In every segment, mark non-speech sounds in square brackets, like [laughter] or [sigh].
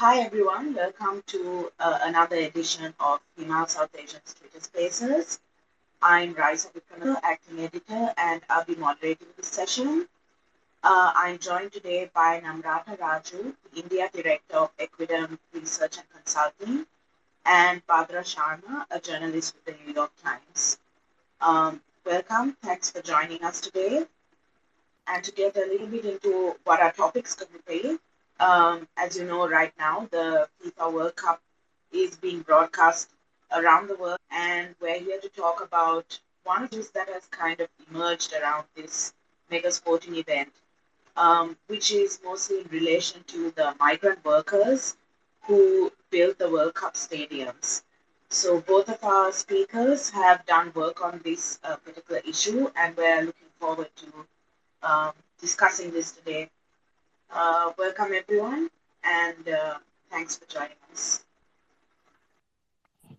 Hi everyone, welcome to uh, another edition of Himal South Asian Twitter Spaces. I'm Raisa Vikrama, acting editor, and I'll be moderating this session. Uh, I'm joined today by Namrata Raju, India Director of Equidem Research and Consulting, and Bhadra Sharma, a journalist with the New York Times. Um, welcome, thanks for joining us today. And to get a little bit into what our topics could be, um, as you know, right now, the FIFA World Cup is being broadcast around the world, and we're here to talk about one of that has kind of emerged around this mega sporting event, um, which is mostly in relation to the migrant workers who built the World Cup stadiums. So both of our speakers have done work on this uh, particular issue, and we're looking forward to um, discussing this today. Uh, welcome everyone, and uh, thanks for joining us.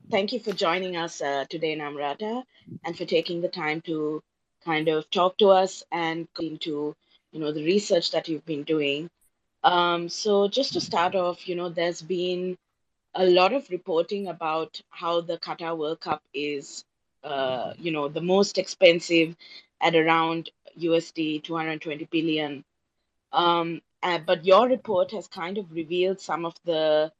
Thank you for joining us uh, today, Namrata, and for taking the time to kind of talk to us and into you know the research that you've been doing. Um, so just to start off, you know, there's been a lot of reporting about how the Qatar World Cup is, uh, you know, the most expensive at around USD 220 billion. Um, uh, but your report has kind of revealed some of the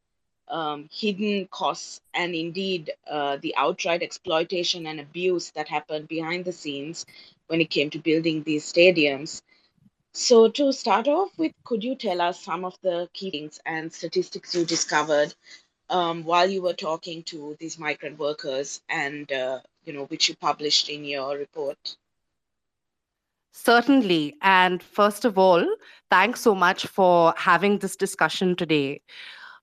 um, hidden costs and indeed uh, the outright exploitation and abuse that happened behind the scenes when it came to building these stadiums. So, to start off with, could you tell us some of the key things and statistics you discovered um, while you were talking to these migrant workers and, uh, you know, which you published in your report? Certainly. And first of all, thanks so much for having this discussion today.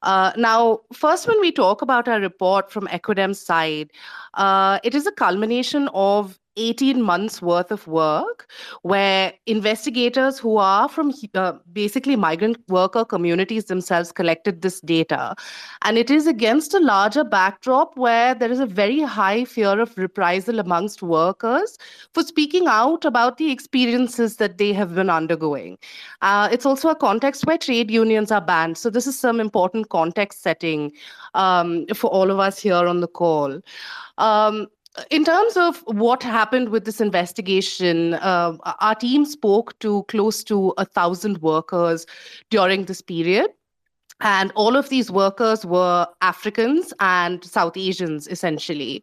Uh, now, first, when we talk about our report from Equidem's side, uh, it is a culmination of 18 months worth of work where investigators who are from uh, basically migrant worker communities themselves collected this data. And it is against a larger backdrop where there is a very high fear of reprisal amongst workers for speaking out about the experiences that they have been undergoing. Uh, it's also a context where trade unions are banned. So this is some important context setting um, for all of us here on the call. Um, in terms of what happened with this investigation, uh, our team spoke to close to a thousand workers during this period. And all of these workers were Africans and South Asians, essentially.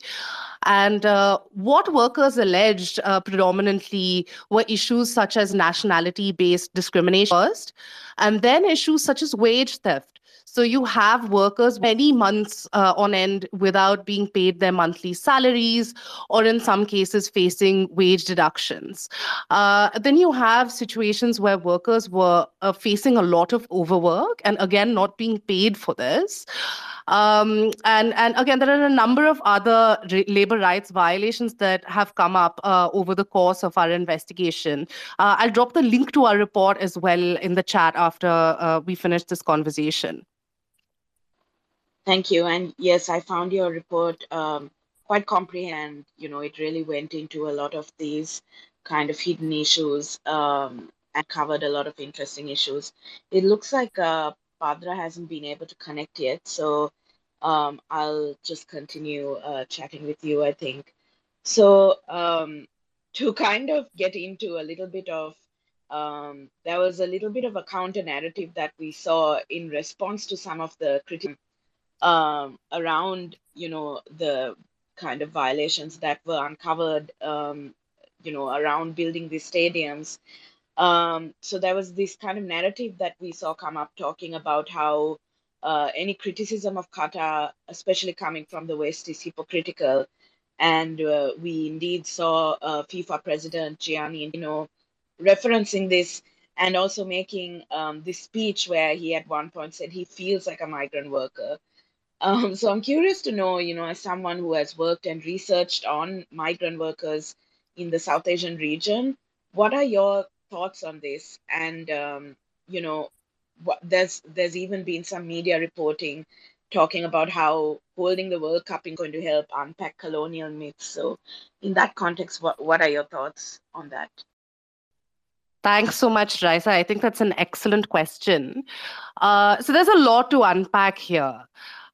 And uh, what workers alleged uh, predominantly were issues such as nationality based discrimination first, and then issues such as wage theft so you have workers many months uh, on end without being paid their monthly salaries, or in some cases facing wage deductions. Uh, then you have situations where workers were uh, facing a lot of overwork and again not being paid for this. Um, and and again, there are a number of other labor rights violations that have come up uh, over the course of our investigation. Uh, I'll drop the link to our report as well in the chat after uh, we finish this conversation. Thank you. And yes, I found your report um, quite comprehensive. You know, it really went into a lot of these kind of hidden issues um, and covered a lot of interesting issues. It looks like uh, Bhadra hasn't been able to connect yet, so um, I'll just continue uh, chatting with you, I think. So, um, to kind of get into a little bit of um, there was a little bit of a counter narrative that we saw in response to some of the criticism um, around you know the kind of violations that were uncovered um, you know around building these stadiums um, so there was this kind of narrative that we saw come up talking about how uh, any criticism of Qatar, especially coming from the West, is hypocritical. And uh, we indeed saw uh, FIFA president Gianni, you know, referencing this and also making um, this speech where he at one point said he feels like a migrant worker. Um, so I'm curious to know, you know, as someone who has worked and researched on migrant workers in the South Asian region, what are your thoughts on this? And um, you know, what, there's there's even been some media reporting talking about how holding the World Cup is going to help unpack colonial myths. So, in that context, what what are your thoughts on that? Thanks so much, Raisa. I think that's an excellent question. Uh, so there's a lot to unpack here.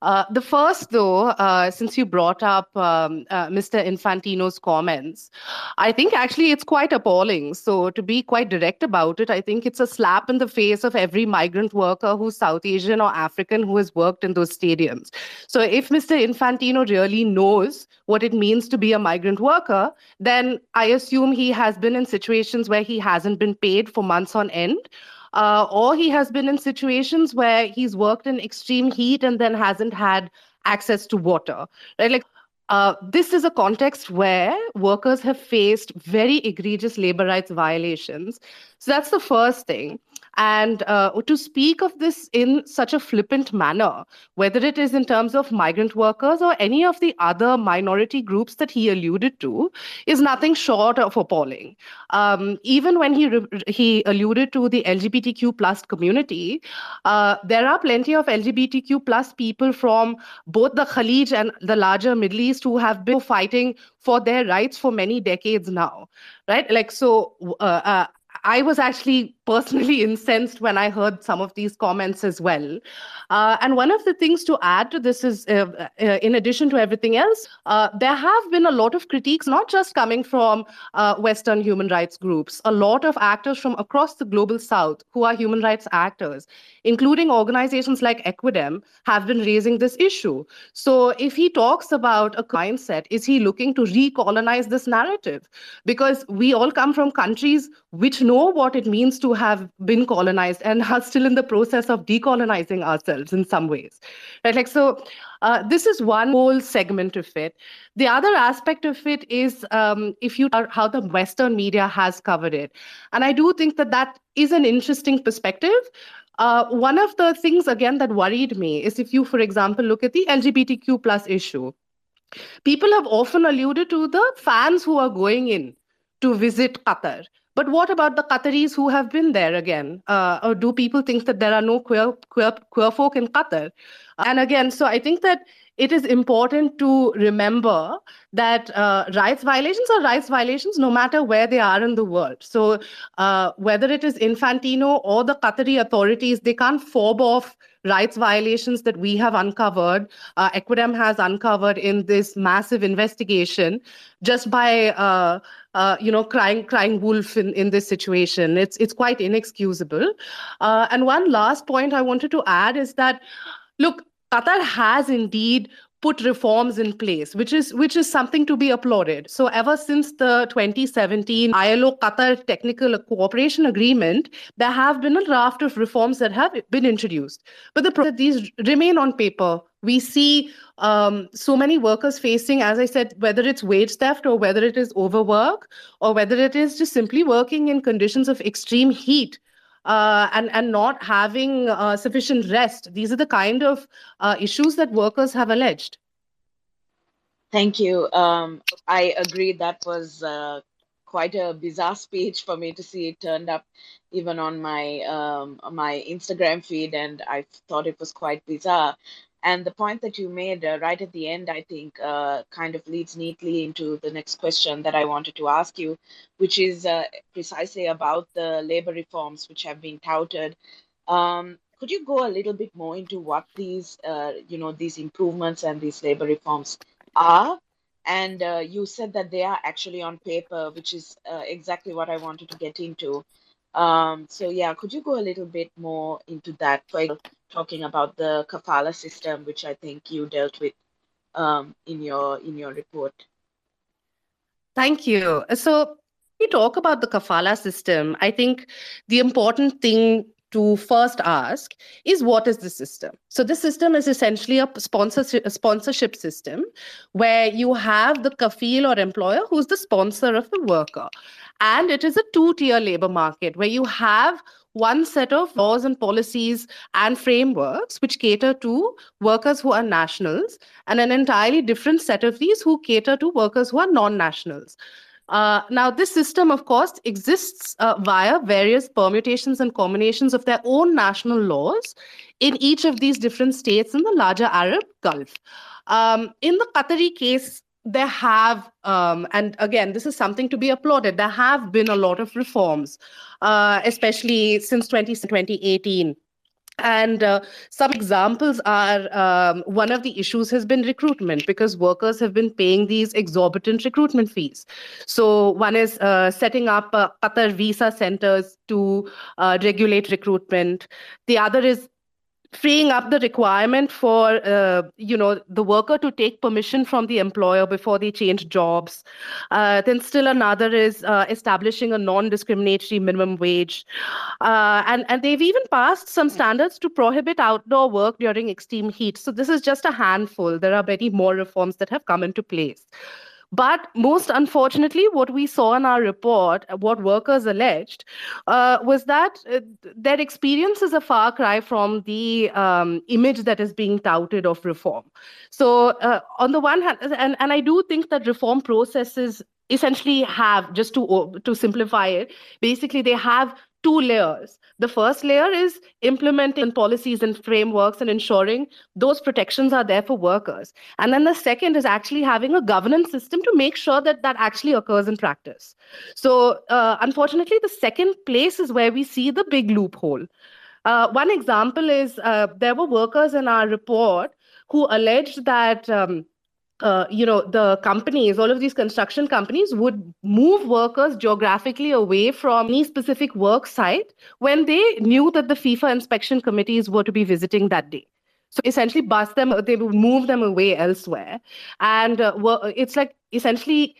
Uh, the first, though, uh, since you brought up um, uh, Mr. Infantino's comments, I think actually it's quite appalling. So, to be quite direct about it, I think it's a slap in the face of every migrant worker who's South Asian or African who has worked in those stadiums. So, if Mr. Infantino really knows what it means to be a migrant worker, then I assume he has been in situations where he hasn't been paid for months on end uh, or he has been in situations where he's worked in extreme heat and then hasn't had access to water right like uh, this is a context where workers have faced very egregious labor rights violations. So that's the first thing. And uh, to speak of this in such a flippant manner, whether it is in terms of migrant workers or any of the other minority groups that he alluded to, is nothing short of appalling. Um, even when he re- he alluded to the LGBTQ plus community, uh, there are plenty of LGBTQ plus people from both the Khalij and the larger Middle East who have been fighting for their rights for many decades now, right? Like so. Uh, uh I was actually personally [laughs] incensed when I heard some of these comments as well. Uh, and one of the things to add to this is, uh, uh, in addition to everything else, uh, there have been a lot of critiques, not just coming from uh, Western human rights groups, a lot of actors from across the global South who are human rights actors, including organizations like Equidem, have been raising this issue. So if he talks about a mindset, is he looking to recolonize this narrative? Because we all come from countries which know what it means to have been colonized and are still in the process of decolonizing ourselves in some ways right? Like so uh, this is one whole segment of it. The other aspect of it is um, if you are how the western media has covered it. And i do think that that is an interesting perspective. Uh, one of the things again that worried me is if you for example look at the lgbtq plus issue people have often alluded to the fans who are going in to visit qatar but what about the Qataris who have been there again? Uh, or do people think that there are no queer, queer, queer folk in Qatar? And again, so I think that it is important to remember that uh, rights violations are rights violations no matter where they are in the world. So uh, whether it is Infantino or the Qatari authorities, they can't fob off rights violations that we have uncovered, uh, Equidem has uncovered in this massive investigation, just by uh, you know crying crying wolf in, in this situation. It's it's quite inexcusable. Uh, and one last point I wanted to add is that look, Qatar has indeed put reforms in place which is which is something to be applauded. So ever since the 2017 ILO Qatar technical cooperation agreement there have been a raft of reforms that have been introduced. But the these remain on paper. We see um, so many workers facing as i said whether it's wage theft or whether it is overwork or whether it is just simply working in conditions of extreme heat uh, and and not having uh, sufficient rest. These are the kind of uh, issues that workers have alleged. Thank you. Um, I agree. That was uh, quite a bizarre speech for me to see it turned up even on my um, my Instagram feed, and I thought it was quite bizarre. And the point that you made uh, right at the end, I think, uh, kind of leads neatly into the next question that I wanted to ask you, which is uh, precisely about the labor reforms which have been touted. Um, could you go a little bit more into what these, uh, you know, these improvements and these labor reforms are? And uh, you said that they are actually on paper, which is uh, exactly what I wanted to get into. Um, so yeah, could you go a little bit more into that? For talking about the kafala system, which I think you dealt with um, in your in your report. Thank you. So we talk about the kafala system. I think the important thing to first ask is what is the system so this system is essentially a sponsorship, a sponsorship system where you have the kafil or employer who's the sponsor of the worker and it is a two tier labor market where you have one set of laws and policies and frameworks which cater to workers who are nationals, and an entirely different set of these who cater to workers who are non nationals. Uh, now, this system, of course, exists uh, via various permutations and combinations of their own national laws in each of these different states in the larger Arab Gulf. Um, in the Qatari case, there have, um, and again, this is something to be applauded. There have been a lot of reforms, uh, especially since 20, 2018. And uh, some examples are um, one of the issues has been recruitment because workers have been paying these exorbitant recruitment fees. So, one is uh, setting up uh, Qatar visa centers to uh, regulate recruitment. The other is freeing up the requirement for uh, you know the worker to take permission from the employer before they change jobs. Uh, then still another is uh, establishing a non-discriminatory minimum wage. Uh, and and they've even passed some standards to prohibit outdoor work during extreme heat. So this is just a handful. There are many more reforms that have come into place but most unfortunately, what we saw in our report, what workers alleged, uh, was that uh, their experience is a far cry from the um, image that is being touted of reform. So, uh, on the one hand, and, and I do think that reform processes essentially have just to to simplify it basically they have two layers. The first layer is implementing policies and frameworks and ensuring those protections are there for workers. And then the second is actually having a governance system to make sure that that actually occurs in practice. So, uh, unfortunately, the second place is where we see the big loophole. Uh, one example is uh, there were workers in our report who alleged that. Um, uh, you know the companies all of these construction companies would move workers geographically away from any specific work site when they knew that the fifa inspection committees were to be visiting that day. So essentially bus them they would move them away elsewhere. And uh, it's like essentially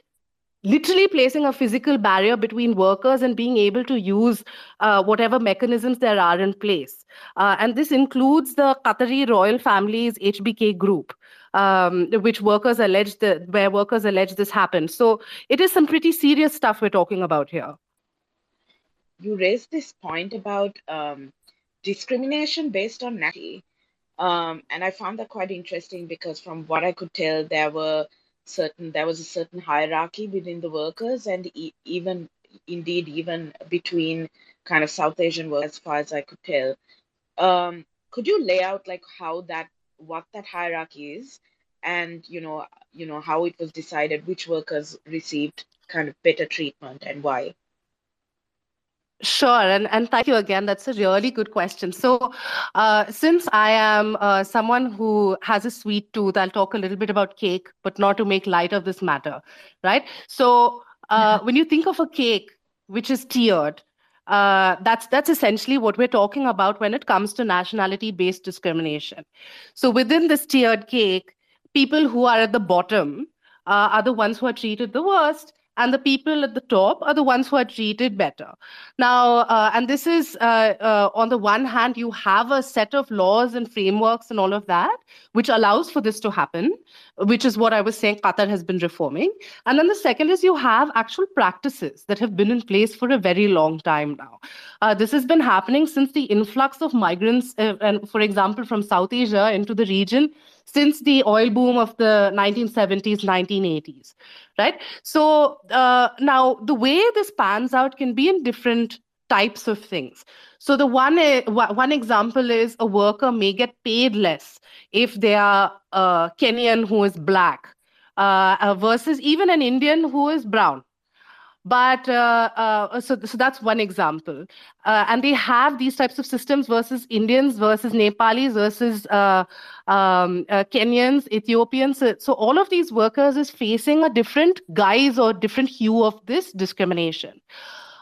literally placing a physical barrier between workers and being able to use uh, whatever mechanisms there are in place. Uh, and this includes the Qatari royal family's HBK group, um, which workers allege that where workers allege this happened. So it is some pretty serious stuff we're talking about here. You raised this point about um, discrimination based on nationality. Um, and I found that quite interesting because from what I could tell, there were certain there was a certain hierarchy within the workers and e- even indeed even between kind of South Asian workers, as far as I could tell. Um, could you lay out like how that what that hierarchy is and you know you know how it was decided which workers received kind of better treatment and why Sure, and, and thank you again. That's a really good question. So, uh, since I am uh, someone who has a sweet tooth, I'll talk a little bit about cake, but not to make light of this matter, right? So, uh, when you think of a cake which is tiered, uh, that's that's essentially what we're talking about when it comes to nationality-based discrimination. So within this tiered cake, people who are at the bottom uh, are the ones who are treated the worst, and the people at the top are the ones who are treated better. Now, uh, and this is uh, uh, on the one hand, you have a set of laws and frameworks and all of that, which allows for this to happen, which is what I was saying Qatar has been reforming. And then the second is you have actual practices that have been in place for a very long time now. Uh, this has been happening since the influx of migrants, uh, and for example, from South Asia into the region since the oil boom of the 1970s, 1980s, right? So uh, now the way this pans out can be in different types of things. So the one one example is a worker may get paid less if they are a Kenyan who is black uh, versus even an Indian who is brown but uh, uh, so so that's one example uh, and they have these types of systems versus indians versus nepalis versus uh, um, uh, kenyans ethiopians so, all of these workers is facing a different guise or different hue of this discrimination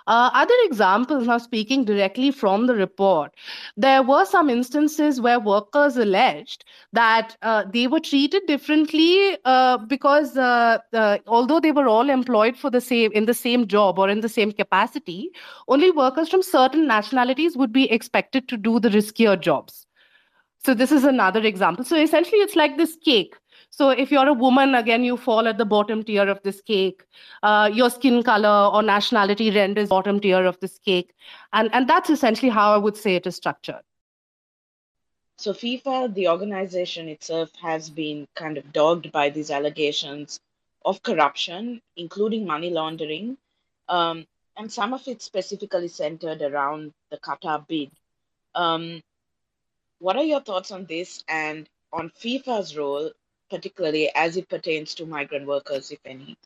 uh, other examples, now speaking directly from the report, there were some instances where workers alleged that uh, they were treated differently uh, because uh, uh, although they were all employed for the same in the same job or in the same capacity, only workers from certain nationalities would be expected to do the riskier jobs. So this is another example. So essentially, it's like this cake so if you're a woman, again, you fall at the bottom tier of this cake. Uh, your skin color or nationality renders bottom tier of this cake. And, and that's essentially how I would say it is structured. So FIFA, the organization itself, has been kind of dogged by these allegations of corruption, including money laundering, um, and some of it specifically centered around the Qatar bid. Um, what are your thoughts on this and on FIFA's role particularly as it pertains to migrant workers, if any?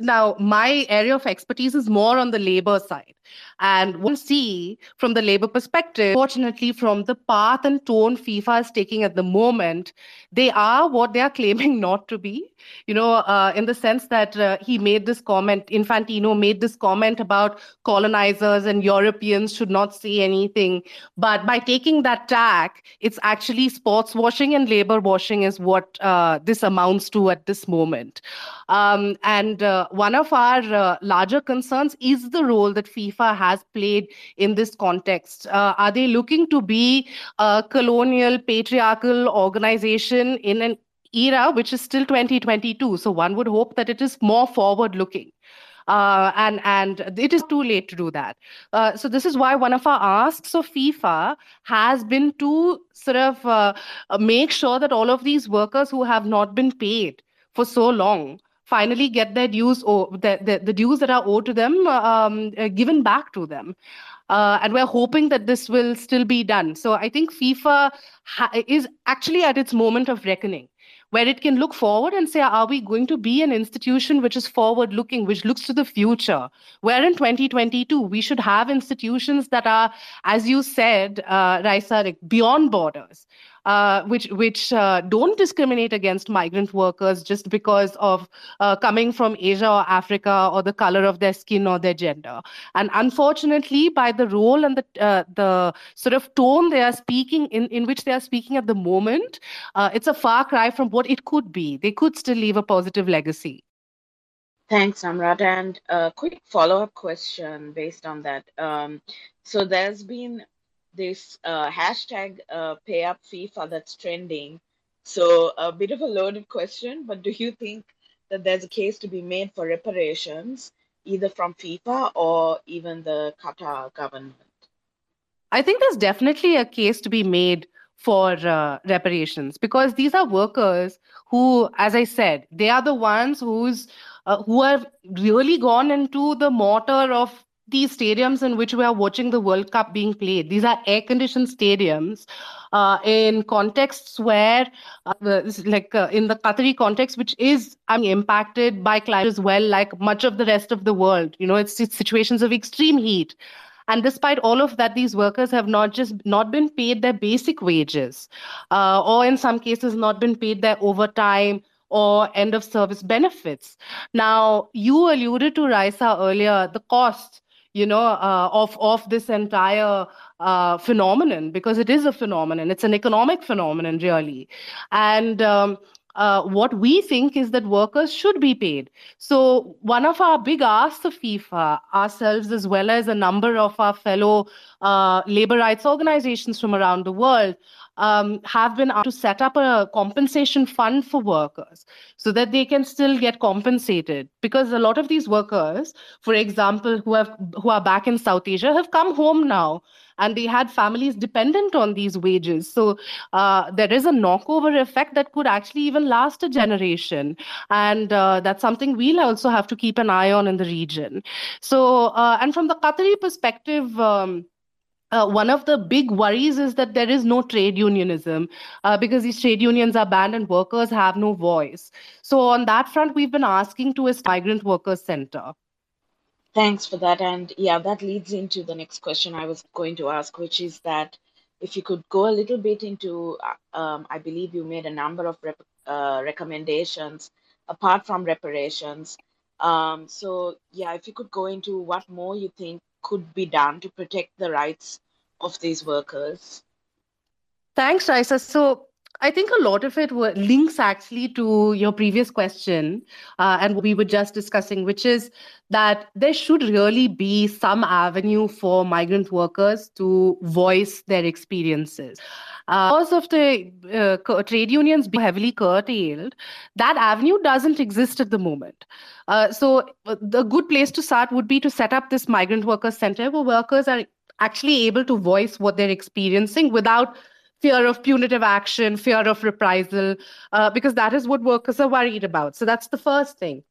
Now, my area of expertise is more on the labor side. And we'll see from the labor perspective, fortunately, from the path and tone FIFA is taking at the moment, they are what they are claiming [laughs] not to be. You know, uh, in the sense that uh, he made this comment, Infantino made this comment about colonizers and Europeans should not say anything. But by taking that tack, it's actually sports washing and labor washing is what uh, this amounts to at this moment. Um, and uh, one of our uh, larger concerns is the role that FIFA has played in this context. Uh, are they looking to be a colonial, patriarchal organization in an era which is still 2022? So one would hope that it is more forward looking. Uh, and and it is too late to do that. Uh, so this is why one of our asks of FIFA has been to sort of uh, make sure that all of these workers who have not been paid for so long finally get their dues or the, the, the dues that are owed to them um, uh, given back to them. Uh, and we're hoping that this will still be done. So I think FIFA ha- is actually at its moment of reckoning, where it can look forward and say, are we going to be an institution which is forward looking, which looks to the future? Where in 2022, we should have institutions that are, as you said, uh, Raisa, beyond borders uh, which which uh, don't discriminate against migrant workers just because of uh, coming from Asia or Africa or the color of their skin or their gender. And unfortunately, by the role and the uh, the sort of tone they are speaking in in which they are speaking at the moment, uh, it's a far cry from what it could be. They could still leave a positive legacy. Thanks, Amrat. And a quick follow up question based on that. Um, so there's been this uh, hashtag uh, pay up FIFA that's trending. So a bit of a loaded question, but do you think that there's a case to be made for reparations, either from FIFA or even the Qatar government? I think there's definitely a case to be made for uh, reparations because these are workers who, as I said, they are the ones who's uh, who have really gone into the mortar of these stadiums in which we are watching the World Cup being played. These are air conditioned stadiums uh, in contexts where, uh, like uh, in the Qatari context, which is I mean, impacted by climate as well, like much of the rest of the world. You know, it's, it's situations of extreme heat. And despite all of that, these workers have not just not been paid their basic wages, uh, or in some cases, not been paid their overtime or end of service benefits. Now, you alluded to Raisa earlier, the cost you know, uh, of of this entire uh, phenomenon because it is a phenomenon. It's an economic phenomenon, really, and. Um, uh, what we think is that workers should be paid. So, one of our big asks of FIFA, ourselves as well as a number of our fellow uh, labor rights organizations from around the world, um, have been to set up a compensation fund for workers so that they can still get compensated because a lot of these workers for example who have who are back in south asia have come home now and they had families dependent on these wages so uh, there is a knockover effect that could actually even last a generation and uh, that's something we'll also have to keep an eye on in the region so uh, and from the qatari perspective um, uh, one of the big worries is that there is no trade unionism uh, because these trade unions are banned and workers have no voice. So, on that front, we've been asking to a migrant workers center. Thanks for that. And yeah, that leads into the next question I was going to ask, which is that if you could go a little bit into, uh, um, I believe you made a number of rep- uh, recommendations apart from reparations. Um, so, yeah, if you could go into what more you think could be done to protect the rights of these workers? Thanks, Raisa. So I think a lot of it links actually to your previous question uh, and we were just discussing, which is that there should really be some avenue for migrant workers to voice their experiences. Uh, because of the uh, trade unions being heavily curtailed, that avenue doesn't exist at the moment. Uh, so, uh, the good place to start would be to set up this migrant workers center where workers are actually able to voice what they're experiencing without fear of punitive action, fear of reprisal, uh, because that is what workers are worried about. So that's the first thing.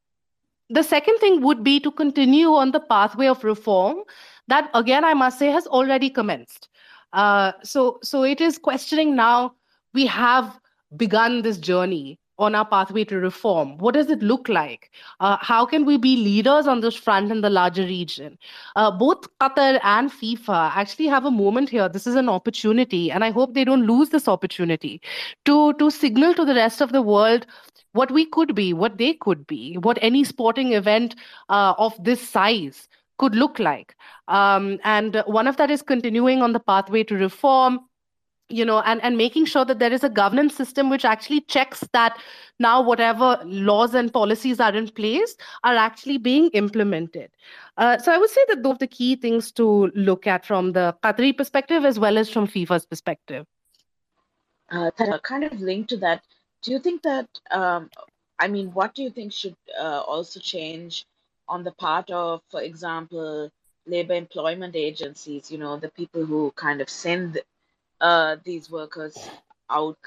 The second thing would be to continue on the pathway of reform that, again, I must say, has already commenced. Uh, so, so it is questioning now. We have begun this journey on our pathway to reform? What does it look like? Uh, how can we be leaders on this front in the larger region? Uh, both Qatar and FIFA actually have a moment here. This is an opportunity, and I hope they don't lose this opportunity to, to signal to the rest of the world what we could be, what they could be, what any sporting event uh, of this size could look like. Um, and one of that is continuing on the pathway to reform you know and and making sure that there is a governance system which actually checks that now whatever laws and policies are in place are actually being implemented. Uh, so i would say that those are the key things to look at from the qatari perspective as well as from fifa's perspective. Uh, kind of linked to that do you think that um, i mean what do you think should uh, also change on the part of for example labor employment agencies you know the people who kind of send uh, these workers out.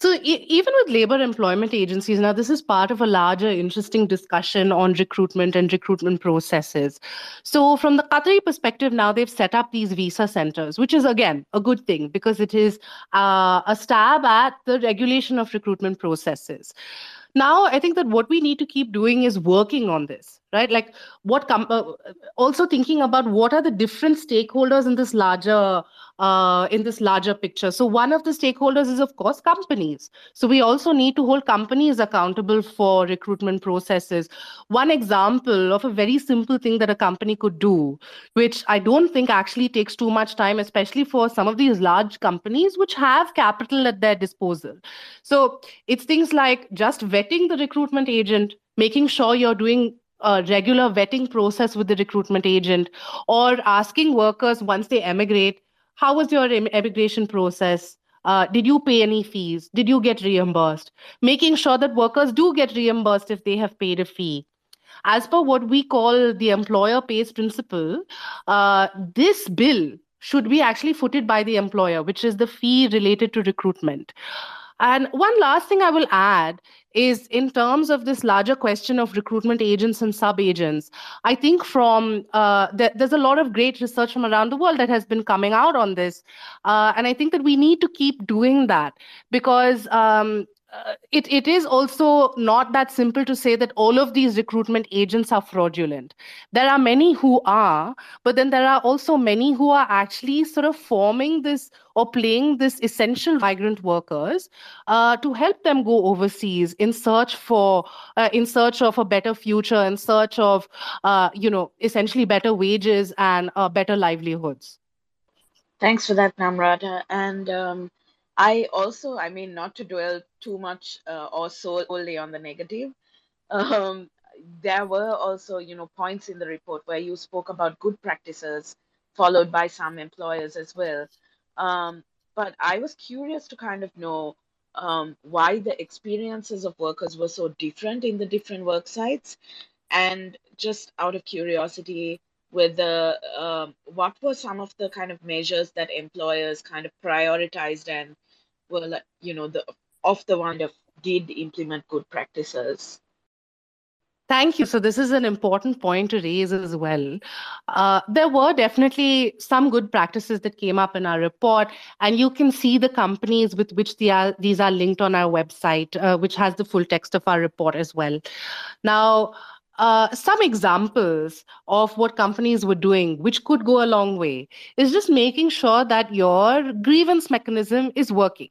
So e- even with labor employment agencies, now this is part of a larger interesting discussion on recruitment and recruitment processes. So from the Qatari perspective, now they've set up these visa centers, which is again a good thing because it is uh, a stab at the regulation of recruitment processes. Now i think that what we need to keep doing is working on this right? Like what com- uh, also thinking about what are the different stakeholders in this larger uh, in this larger picture. So one of the stakeholders is of course companies. So we also need to hold companies accountable for recruitment processes. One example of a very simple thing that a company could do which i don't think actually takes too much time especially for some of these large companies which have capital at their disposal. So it's things like just vetting the recruitment agent making sure you're doing a regular vetting process with the recruitment agent or asking workers once they emigrate how was your immigration process? Uh, did you pay any fees? Did you get reimbursed? Making sure that workers do get reimbursed if they have paid a fee. As per what we call the employer pays principle uh, this bill should be actually footed by the employer which is the fee related to recruitment. And one last thing I will add is in terms of this larger question of recruitment agents and sub agents. I think from uh, th- there's a lot of great research from around the world that has been coming out on this, uh, and I think that we need to keep doing that because um, uh, it, it is also not that simple to say that all of these recruitment agents are fraudulent. There are many who are, but then there are also many who are actually sort of forming this or playing this essential migrant workers uh, to help them go overseas in search for, uh, in search of a better future, in search of, uh, you know, essentially better wages and uh, better livelihoods. Thanks for that, Namrata. And um, I also, I mean, not to dwell too much uh, or solely on the negative, um, there were also, you know, points in the report where you spoke about good practices followed by some employers as well. Um, but I was curious to kind of know um, why the experiences of workers were so different in the different work sites. And just out of curiosity, with the uh, what were some of the kind of measures that employers kind of prioritized and were you know the of the one that did implement good practices Thank you. So, this is an important point to raise as well. Uh, there were definitely some good practices that came up in our report, and you can see the companies with which the, uh, these are linked on our website, uh, which has the full text of our report as well. Now, uh, some examples of what companies were doing, which could go a long way, is just making sure that your grievance mechanism is working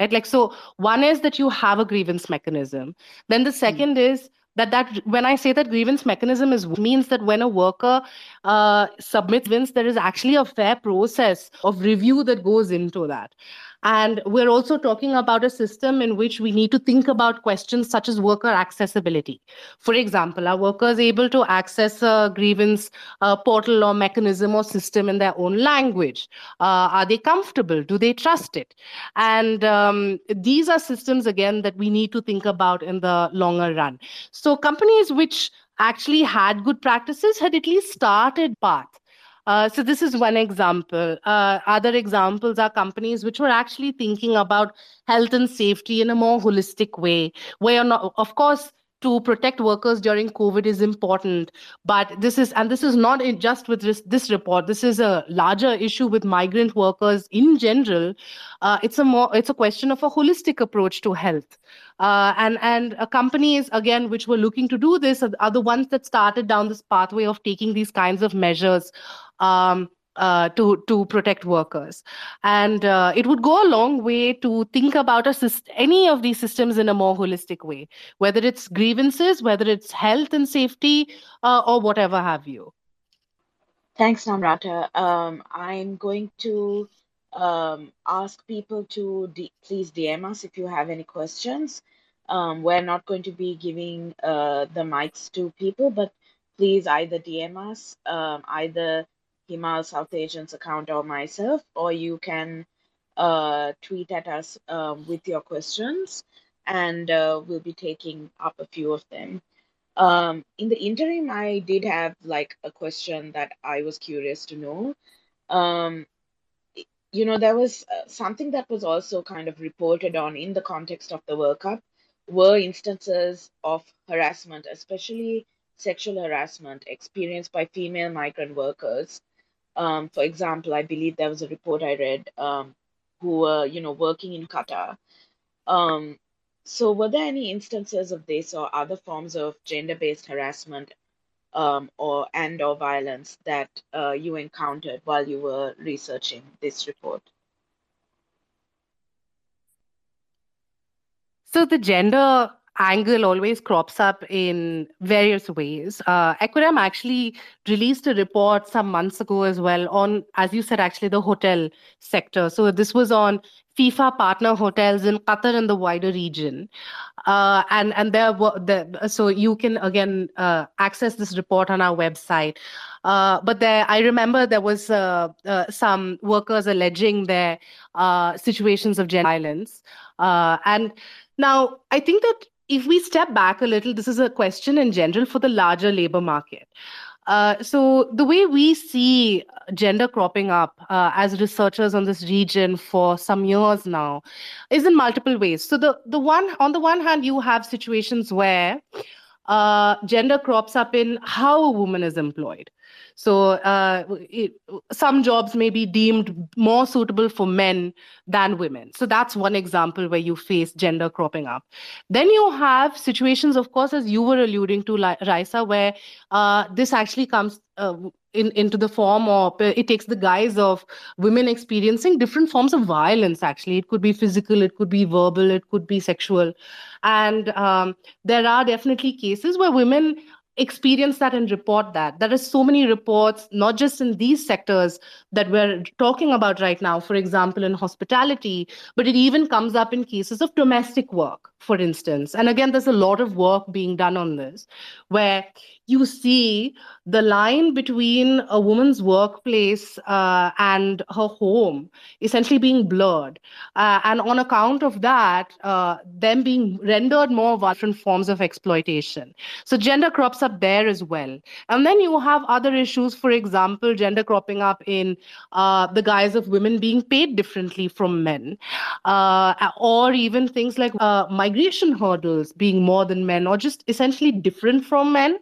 right like so one is that you have a grievance mechanism then the hmm. second mm. is that that when i say that grievance mechanism is means that when a worker uh, submits grievance there is actually a fair process of review that goes into that and we're also talking about a system in which we need to think about questions such as worker accessibility. For example, are workers able to access a grievance uh, portal or mechanism or system in their own language? Uh, are they comfortable? Do they trust it? And um, these are systems, again, that we need to think about in the longer run. So companies which actually had good practices had at least started path uh, so this is one example. Uh, other examples are companies which were actually thinking about health and safety in a more holistic way, where not, of course, to protect workers during COVID is important. But this is, and this is not just with this, this report. This is a larger issue with migrant workers in general. Uh, it's a more, it's a question of a holistic approach to health. Uh, and and companies again which were looking to do this are, are, the ones that started down this pathway of taking these kinds of measures um, uh, to to protect workers, and uh, it would go a long way to think about a syst- any of these systems in a more holistic way, whether it's grievances, whether it's health and safety, uh, or whatever have you. Thanks, Namrata. Um, I'm going to um, ask people to please DM us if you have any questions. Um, we're not going to be giving uh, the mics to people, but please either DM us, um, either Himal South Asians account or myself, or you can uh, tweet at us um, with your questions, and uh, we'll be taking up a few of them. Um, in the interim, I did have like a question that I was curious to know. Um, you know, there was uh, something that was also kind of reported on in the context of the World Cup were instances of harassment, especially sexual harassment experienced by female migrant workers um, for example, I believe there was a report I read um, who were, you know, working in Qatar. Um, so, were there any instances of this or other forms of gender-based harassment um, or and or violence that uh, you encountered while you were researching this report? So the gender angle always crops up in various ways. Uh, actually released a report some months ago as well on, as you said, actually the hotel sector. So this was on FIFA partner hotels in Qatar and the wider region. Uh, and and there were the, so you can again uh, access this report on our website. Uh, but there, I remember there was uh, uh, some workers alleging their uh, situations of gender violence. and now I think that if we step back a little, this is a question in general for the larger labor market. Uh, so the way we see gender cropping up uh, as researchers on this region for some years now is in multiple ways. So the the one on the one hand, you have situations where uh, gender crops up in how a woman is employed. So uh, it, some jobs may be deemed more suitable for men than women. So that's one example where you face gender cropping up. Then you have situations, of course, as you were alluding to, Raisa, where uh, this actually comes uh, in, into the form of it takes the guise of women experiencing different forms of violence actually it could be physical it could be verbal it could be sexual and um, there are definitely cases where women experience that and report that. There are so many reports, not just in these sectors that we're talking about right now, for example, in hospitality, but it even comes up in cases of domestic work, for instance. And again, there's a lot of work being done on this, where you see the line between a woman's workplace uh, and her home essentially being blurred. Uh, and on account of that, uh, them being rendered more different forms of exploitation. So gender crops up there as well. And then you have other issues, for example, gender cropping up in uh, the guise of women being paid differently from men, uh, or even things like uh, migration hurdles being more than men, or just essentially different from men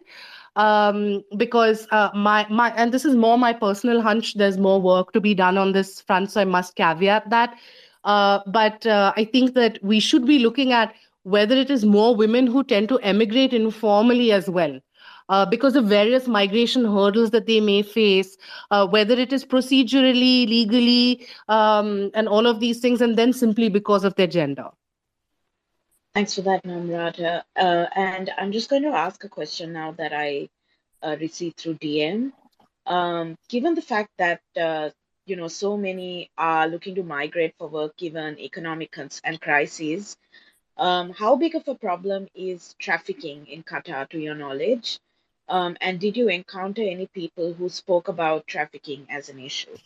um, because uh, my my and this is more my personal hunch. There's more work to be done on this front, so I must caveat that. Uh, but uh, I think that we should be looking at whether it is more women who tend to emigrate informally as well. Uh, because of various migration hurdles that they may face, uh, whether it is procedurally, legally, um, and all of these things, and then simply because of their gender. Thanks for that, Namrata. Uh, and I'm just going to ask a question now that I uh, received through DM. Um, given the fact that uh, you know so many are looking to migrate for work given economic cons- and crises, um, how big of a problem is trafficking in Qatar, to your knowledge? Um, and did you encounter any people who spoke about trafficking as an issue?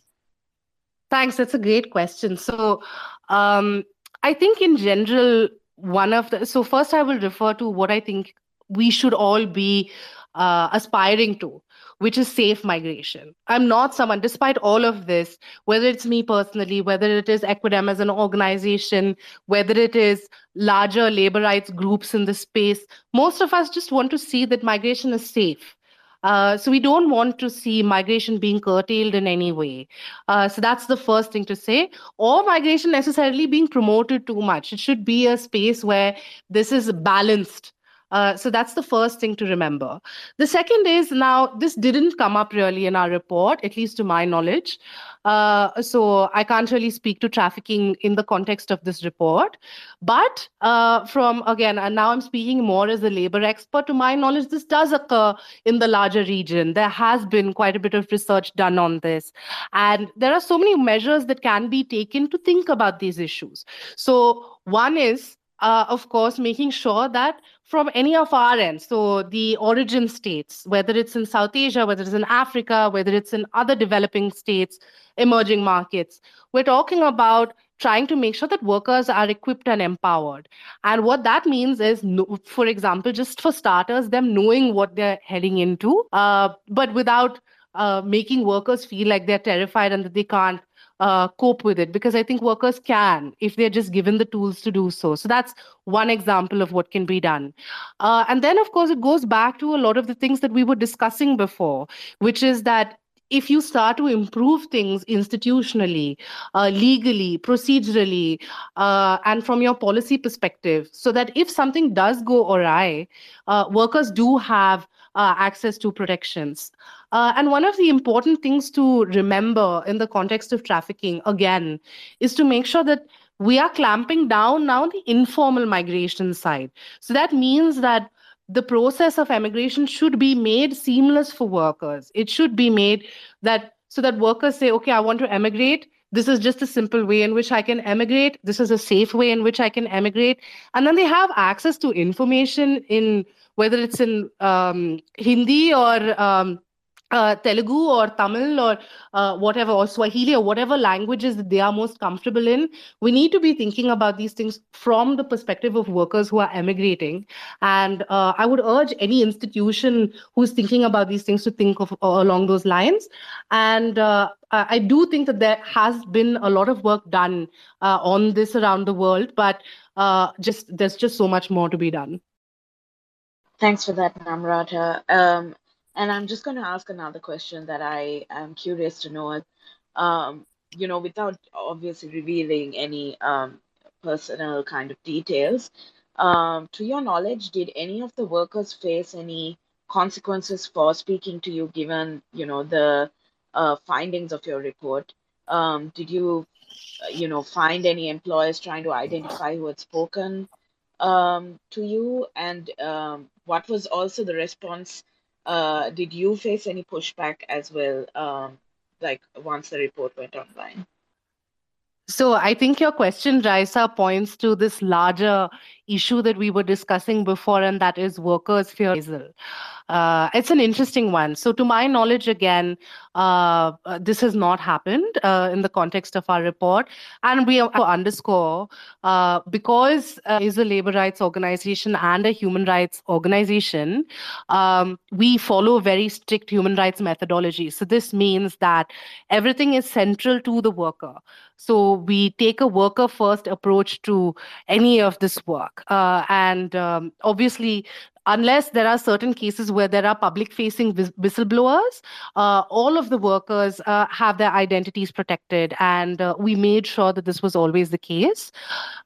Thanks. That's a great question. So, um, I think in general, one of the so first i will refer to what i think we should all be uh, aspiring to which is safe migration. I'm not someone, despite all of this, whether it's me personally, whether it is Equidem as an organization, whether it is larger labor rights groups in the space, most of us just want to see that migration is safe. Uh, so we don't want to see migration being curtailed in any way. Uh, so that's the first thing to say. Or migration necessarily being promoted too much. It should be a space where this is balanced uh, so that's the first thing to remember. The second is now, this didn't come up really in our report, at least to my knowledge. Uh, so I can't really speak to trafficking in the context of this report. But uh, from, again, and now I'm speaking more as a labor expert, to my knowledge, this does occur in the larger region. There has been quite a bit of research done on this. And there are so many measures that can be taken to think about these issues. So one is uh, of course, making sure that from any of our ends, so the origin states, whether it's in South Asia, whether it's in Africa, whether it's in other developing states, emerging markets, we're talking about trying to make sure that workers are equipped and empowered. And what that means is, for example, just for starters, them knowing what they're heading into, uh, but without uh, making workers feel like they're terrified and that they can't uh, cope with it because I think workers can if they're just given the tools to do so. So that's one example of what can be done. Uh, and then, of course, it goes back to a lot of the things that we were discussing before, which is that if you start to improve things institutionally, uh, legally, procedurally, uh, and from your policy perspective, so that if something does go awry, uh, workers do have uh, access to protections. Uh, and one of the important things to remember in the context of trafficking, again, is to make sure that we are clamping down now the informal migration side. So that means that the process of emigration should be made seamless for workers. It should be made that so that workers say, okay, I want to emigrate. This is just a simple way in which I can emigrate. This is a safe way in which I can emigrate. And then they have access to information in whether it's in um, Hindi or um, uh, Telugu or Tamil or uh, whatever, or Swahili or whatever languages that they are most comfortable in, we need to be thinking about these things from the perspective of workers who are emigrating. And uh, I would urge any institution who's thinking about these things to think of uh, along those lines. And uh, I do think that there has been a lot of work done uh, on this around the world, but just there's just so much more to be done. Thanks for that, Namrata. Um, and I'm just going to ask another question that I am curious to know. Um, you know, without obviously revealing any um, personal kind of details, um, to your knowledge, did any of the workers face any consequences for speaking to you, given you know the uh, findings of your report? Um, did you, uh, you know, find any employers trying to identify who had spoken um, to you, and um, what was also the response? Uh, did you face any pushback as well, um, like once the report went online? So I think your question, Raisa, points to this larger issue that we were discussing before, and that is workers' fear. Uh, it's an interesting one. So, to my knowledge, again, uh, uh, this has not happened uh, in the context of our report. And we underscore uh, because uh, is a labor rights organization and a human rights organization, um, we follow very strict human rights methodology. So, this means that everything is central to the worker. So, we take a worker first approach to any of this work. and um, obviously, unless there are certain cases where there are public facing whistleblowers, uh, all of the workers uh, have their identities protected. And uh, we made sure that this was always the case.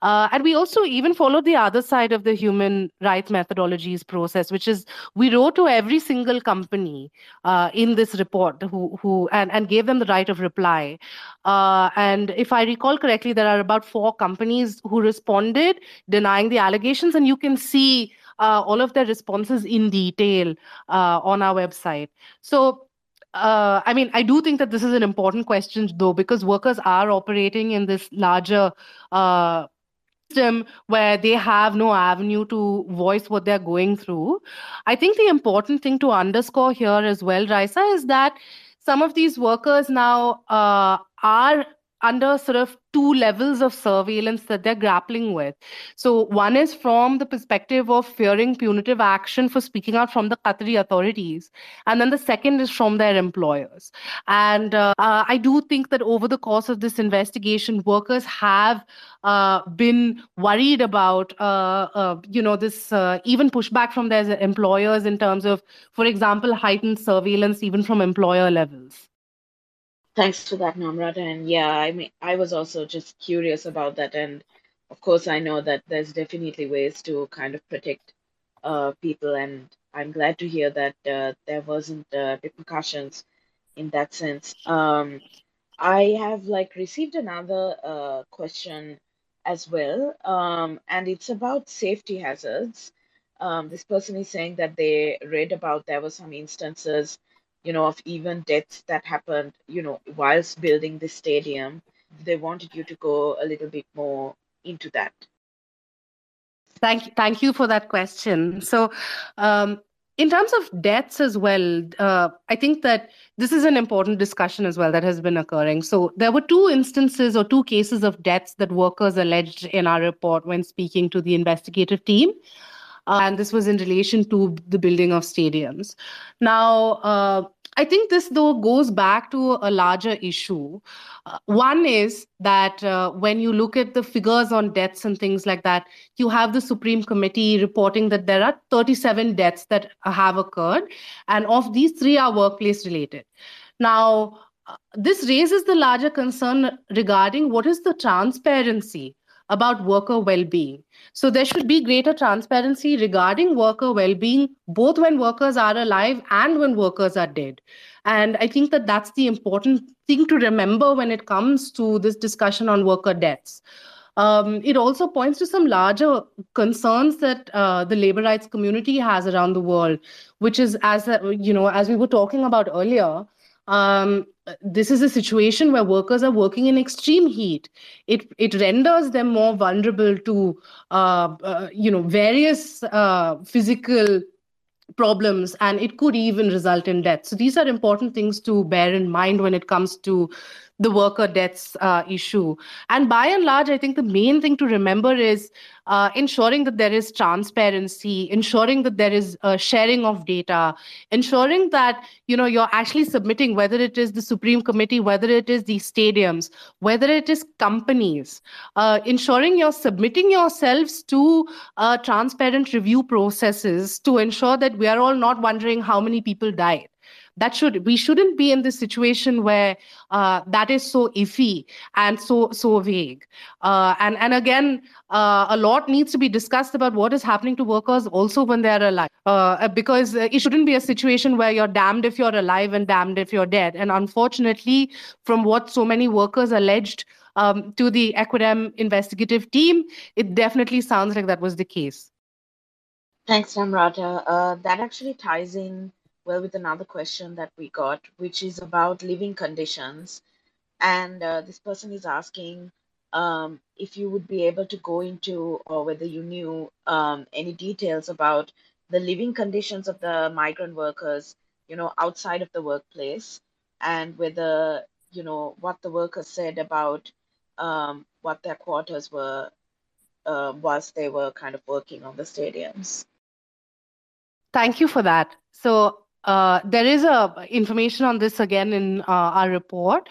Uh, and we also even followed the other side of the human rights methodologies process, which is we wrote to every single company uh, in this report who, who and, and gave them the right of reply. Uh, and if I recall correctly, there are about four companies who responded denying the allegations. And you can see uh, all of their responses in detail uh, on our website. So uh, I mean, I do think that this is an important question, though, because workers are operating in this larger uh, system where they have no avenue to voice what they're going through. I think the important thing to underscore here as well, Raisa, is that some of these workers now uh, are under sort of two levels of surveillance that they're grappling with. So, one is from the perspective of fearing punitive action for speaking out from the Qatari authorities, and then the second is from their employers. And uh, uh, I do think that over the course of this investigation, workers have uh, been worried about, uh, uh, you know, this uh, even pushback from their employers in terms of, for example, heightened surveillance even from employer levels. Thanks for that, Namrata. And yeah, I mean, I was also just curious about that. And of course, I know that there's definitely ways to kind of protect uh, people. And I'm glad to hear that uh, there wasn't uh, repercussions in that sense. Um, I have like received another uh, question as well, um, and it's about safety hazards. Um, this person is saying that they read about there were some instances you know, of even deaths that happened, you know, whilst building the stadium. They wanted you to go a little bit more into that. Thank you, thank you for that question. So, um, in terms of deaths as well, uh, I think that this is an important discussion as well that has been occurring. So there were two instances or two cases of deaths that workers alleged in our report when speaking to the investigative team. Uh, and this was in relation to the building of stadiums. Now, uh, I think this, though, goes back to a larger issue. Uh, one is that uh, when you look at the figures on deaths and things like that, you have the Supreme Committee reporting that there are 37 deaths that have occurred, and of these, three are workplace related. Now, uh, this raises the larger concern regarding what is the transparency about worker well-being. So there should be greater transparency regarding worker well-being both when workers are alive and when workers are dead. And i think that that's the important thing to remember when it comes to this discussion on worker deaths. Um, it also points to some larger concerns that uh, the labor rights community has around the world, which is as uh, you know, as we were talking about earlier, um, this is a situation where workers are working in extreme heat. It it renders them more vulnerable to uh, uh, you know various uh, physical problems and it could even result in death so these are important things to bear in mind when it comes to the worker deaths uh, issue. And by and large, I think the main thing to remember is uh, ensuring that there is transparency, ensuring that there is a sharing of data, ensuring that you know you're actually submitting whether it is the Supreme Committee, whether it is the stadiums, whether it is companies, uh, ensuring you're submitting yourselves to uh, transparent review processes to ensure that we are all not wondering how many people died that should we shouldn't be in this situation where uh, that is so iffy and so so vague uh, and and again uh, a lot needs to be discussed about what is happening to workers also when they're alive uh, because it shouldn't be a situation where you're damned if you're alive and damned if you're dead and unfortunately from what so many workers alleged um, to the Equidem investigative team, it definitely sounds like that was the case. Thanks, Namrata. Uh, that actually ties in well with another question that we got, which is about living conditions. And uh, this person is asking um, if you would be able to go into or whether you knew um, any details about the living conditions of the migrant workers, you know, outside of the workplace, and whether you know what the workers said about um, what their quarters were uh, whilst they were kind of working on the stadiums. Thank you for that. So uh, there is a information on this again in uh, our report.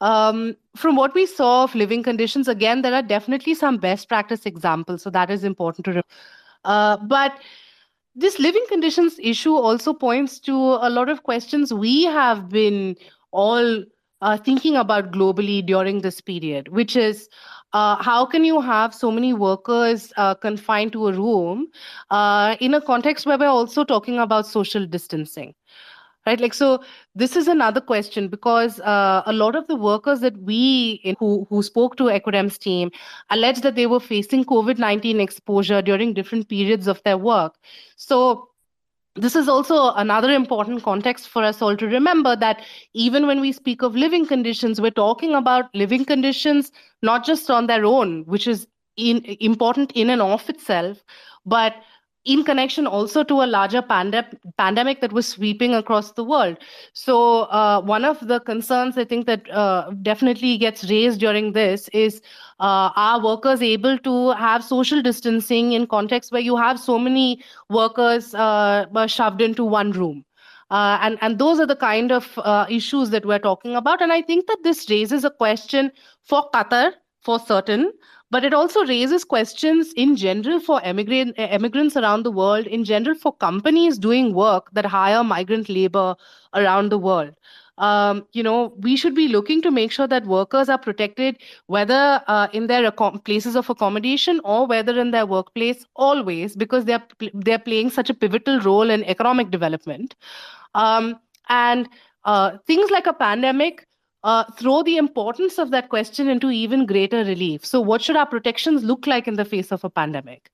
Um, from what we saw of living conditions, again, there are definitely some best practice examples, so that is important to. Remember. Uh, but this living conditions issue also points to a lot of questions we have been all uh, thinking about globally during this period, which is uh, how can you have so many workers uh, confined to a room uh, in a context where we're also talking about social distancing? Right, like so. This is another question because uh, a lot of the workers that we who who spoke to Equidem's team alleged that they were facing COVID nineteen exposure during different periods of their work. So this is also another important context for us all to remember that even when we speak of living conditions, we're talking about living conditions not just on their own, which is in, important in and of itself, but in connection also to a larger pande- pandemic that was sweeping across the world. So, uh, one of the concerns I think that uh, definitely gets raised during this is uh, are workers able to have social distancing in context where you have so many workers uh, shoved into one room? Uh, and and those are the kind of uh, issues that we're talking about and i think that this raises a question for qatar for certain but it also raises questions in general for immigrant, immigrants around the world, in general for companies doing work that hire migrant labor around the world. Um, you know, we should be looking to make sure that workers are protected, whether uh, in their places of accommodation or whether in their workplace, always, because they're they're playing such a pivotal role in economic development. Um, and uh, things like a pandemic uh, throw the importance of that question into even greater relief. So, what should our protections look like in the face of a pandemic?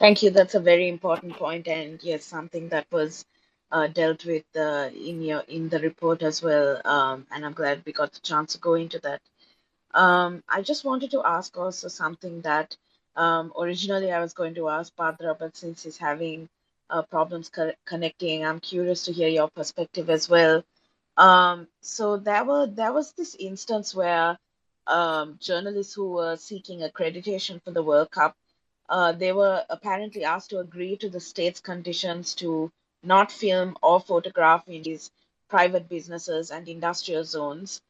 Thank you. That's a very important point, and yes, something that was uh, dealt with uh, in your in the report as well. Um, and I'm glad we got the chance to go into that. Um, I just wanted to ask also something that um, originally I was going to ask Bhadra, but since he's having uh, problems co- connecting, I'm curious to hear your perspective as well. Um, so there were there was this instance where um, journalists who were seeking accreditation for the World Cup, uh, they were apparently asked to agree to the state's conditions to not film or photograph in these private businesses and industrial zones.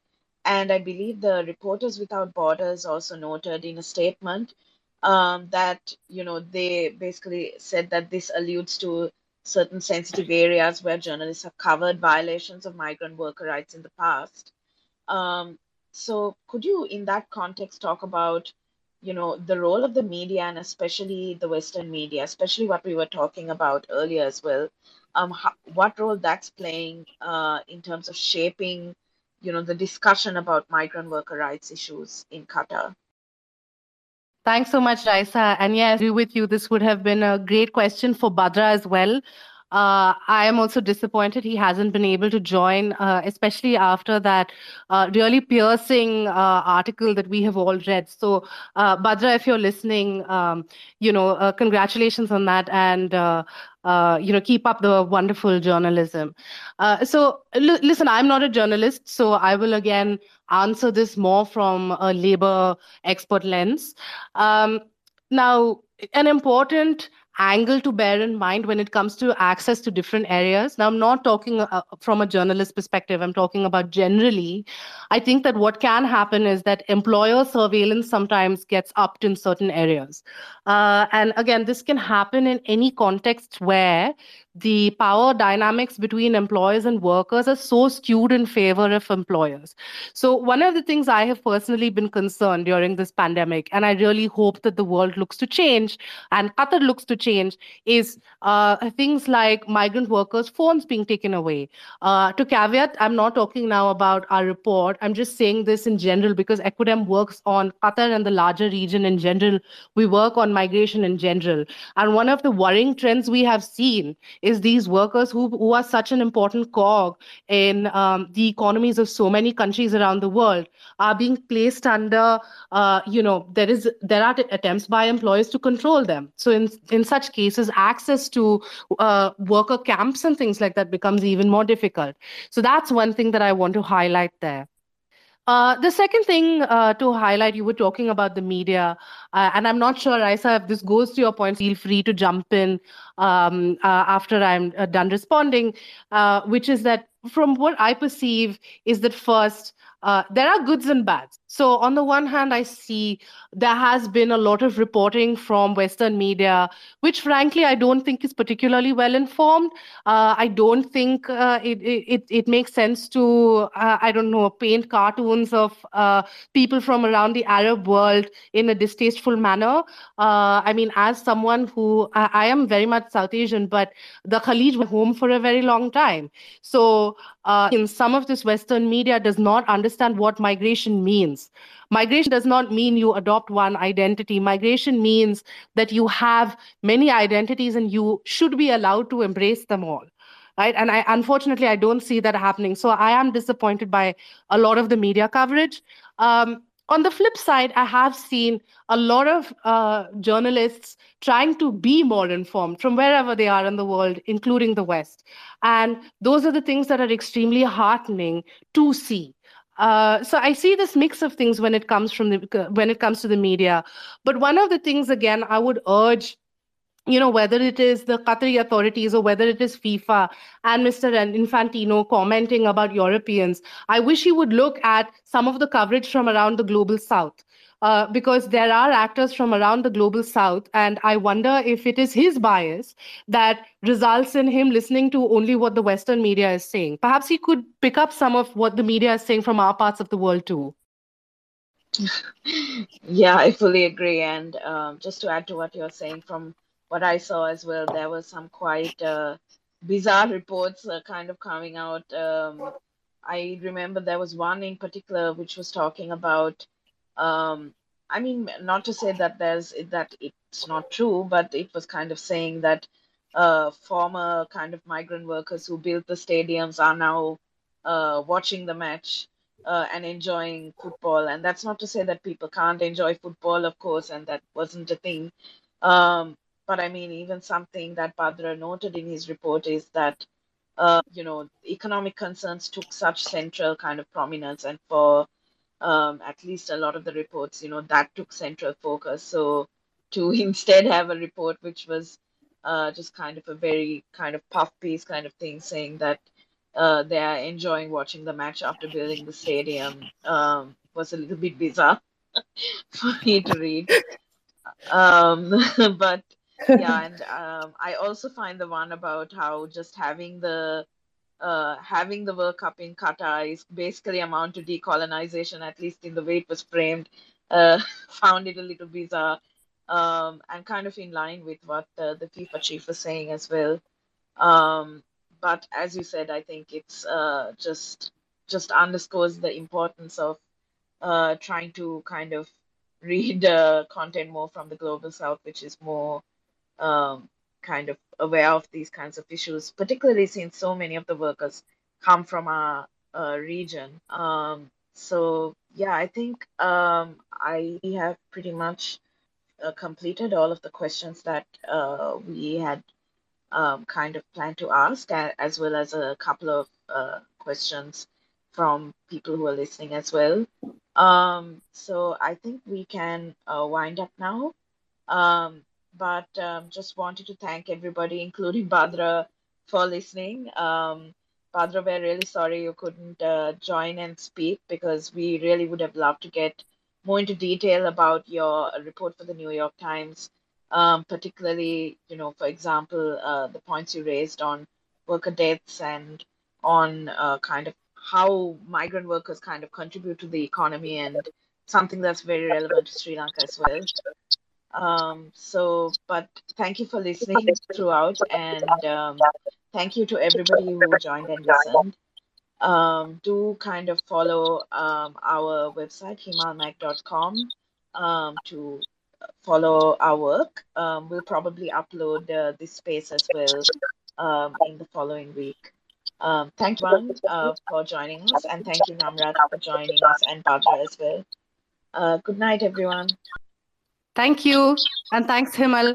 And I believe the Reporters Without Borders also noted in a statement um, that you know they basically said that this alludes to certain sensitive areas where journalists have covered violations of migrant worker rights in the past. Um, so, could you, in that context, talk about, you know, the role of the media and especially the Western media, especially what we were talking about earlier as well, um, how, what role that's playing uh, in terms of shaping, you know, the discussion about migrant worker rights issues in Qatar? Thanks so much, Raisa. And yeah, I agree with you. This would have been a great question for Bhadra as well. Uh, I am also disappointed he hasn't been able to join, uh, especially after that uh, really piercing uh, article that we have all read. So, uh, Bhadra, if you're listening, um, you know, uh, congratulations on that, and you know, keep up the wonderful journalism. uh, so, l- listen, I'm not a journalist, so I will again answer this more from a labor expert lens. Um, now, an important angle to bear in mind when it comes to access to different areas. Now, I'm not talking uh, from a journalist perspective, I'm talking about generally. I think that what can happen is that employer surveillance sometimes gets upped in certain areas. Uh, and again, this can happen in any context where the power dynamics between employers and workers are so skewed in favor of employers. So, one of the things I have personally been concerned during this pandemic, and I really hope that the world looks to change and Qatar looks to change, is uh, things like migrant workers' phones being taken away. Uh, to caveat, I'm not talking now about our report. I'm just saying this in general because Equidem works on Qatar and the larger region in general. We work on migration in general. And one of the worrying trends we have seen is these workers who, who are such an important cog in um, the economies of so many countries around the world are being placed under uh, you know there is there are attempts by employers to control them. So in in such cases access to uh, worker camps and things like that becomes even more difficult. So that's one thing that i want to highlight there uh, the second thing uh, to highlight, you were talking about the media, uh, and I'm not sure, Raisa, if this goes to your point, feel free to jump in um, uh, after I'm uh, done responding, which is that from what I perceive is that first, there are goods and bads. So, on the one hand, I see there has been a lot of reporting from Western media, which frankly I don't think is particularly well informed. Uh, I don't think uh, it, it, it makes sense to, uh, I don't know, paint cartoons of uh, people from around the Arab world in a distasteful manner. Uh, I mean, as someone who I, I, am very much South Asian, but the Khalij was home for a very long time. So, in some of this Western media does not understand what migration means Migration does not mean you adopt one identity. Migration means that you have many identities and you should be allowed to embrace them all. Right. And I unfortunately I don't see that happening. So I am disappointed by a lot of the media coverage. Um, on the flip side, I have seen a lot of uh, journalists trying to be more informed from wherever they are in the world, including the West. And those are the things that are extremely heartening to see. Uh, so I see this mix of things when it comes from the when it comes to the media. But one of the things again I would urge you know, whether it is the Qatari authorities or whether it is FIFA and Mr. Infantino commenting about Europeans, I wish he would look at some of the coverage from around the global south. Uh, because there are actors from around the global south, and I wonder if it is his bias that results in him listening to only what the Western media is saying. Perhaps he could pick up some of what the media is saying from our parts of the world too. yeah, I fully agree. And um, just to add to what you're saying, from what I saw as well, there were some quite uh, bizarre reports uh, kind of coming out. Um, I remember there was one in particular which was talking about. Um, I mean, not to say that there's that it's not true, but it was kind of saying that uh, former kind of migrant workers who built the stadiums are now uh, watching the match uh, and enjoying football. And that's not to say that people can't enjoy football, of course, and that wasn't a thing. Um, but I mean, even something that Bhadra noted in his report is that, uh, you know, economic concerns took such central kind of prominence, and for um, at least a lot of the reports, you know, that took central focus. So to [laughs] instead have a report which was uh, just kind of a very kind of puff piece kind of thing, saying that uh, they are enjoying watching the match after building the stadium um, was a little bit bizarre [laughs] for me to read. Um, [laughs] but yeah, and um, I also find the one about how just having the uh, having the World Cup in Qatar is basically amount to decolonization, at least in the way it was framed. Uh, [laughs] found it a little bizarre, um, and kind of in line with what uh, the FIFA chief was saying as well. Um, but as you said, I think it's uh, just just underscores the importance of uh, trying to kind of [laughs] read uh, content more from the global south, which is more um, kind of aware of these kinds of issues, particularly since so many of the workers come from our uh, region. Um, so yeah, I think um, I have pretty much uh, completed all of the questions that uh, we had um, kind of planned to ask, as well as a couple of uh, questions from people who are listening as well. Um, so I think we can uh, wind up now. Um, but um, just wanted to thank everybody, including Bhadra, for listening. Um, Bhadra, we're really sorry you couldn't uh, join and speak because we really would have loved to get more into detail about your report for the New York Times, um, particularly, you know, for example, uh, the points you raised on worker deaths and on uh, kind of how migrant workers kind of contribute to the economy and something that's very relevant to Sri Lanka as well. Um, so, but thank you for listening throughout, and um, thank you to everybody who joined and listened. Um, do kind of follow um, our website, himalmag.com, um, to follow our work. Um, we'll probably upload uh, this space as well um, in the following week. Um, thank you, uh, for joining us, and thank you, Namrat, for joining us, and Bhadra as well. Uh, good night, everyone. Thank you. And thanks, Himal.